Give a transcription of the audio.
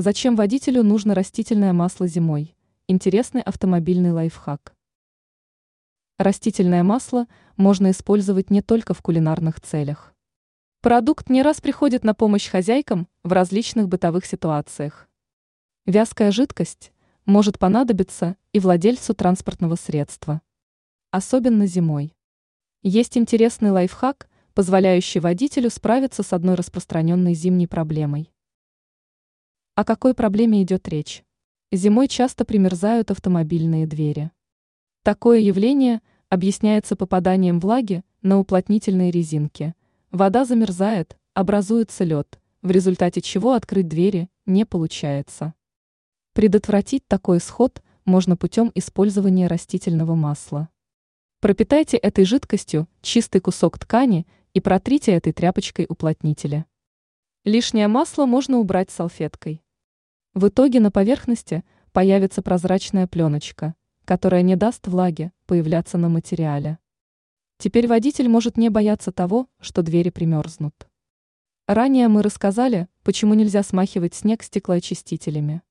Зачем водителю нужно растительное масло зимой? Интересный автомобильный лайфхак. Растительное масло можно использовать не только в кулинарных целях. Продукт не раз приходит на помощь хозяйкам в различных бытовых ситуациях. Вязкая жидкость может понадобиться и владельцу транспортного средства. Особенно зимой. Есть интересный лайфхак, позволяющий водителю справиться с одной распространенной зимней проблемой. О какой проблеме идет речь? Зимой часто примерзают автомобильные двери. Такое явление объясняется попаданием влаги на уплотнительные резинки. Вода замерзает, образуется лед, в результате чего открыть двери не получается. Предотвратить такой исход можно путем использования растительного масла. Пропитайте этой жидкостью чистый кусок ткани и протрите этой тряпочкой уплотнителя. Лишнее масло можно убрать салфеткой. В итоге на поверхности появится прозрачная пленочка, которая не даст влаге появляться на материале. Теперь водитель может не бояться того, что двери примерзнут. Ранее мы рассказали, почему нельзя смахивать снег стеклоочистителями.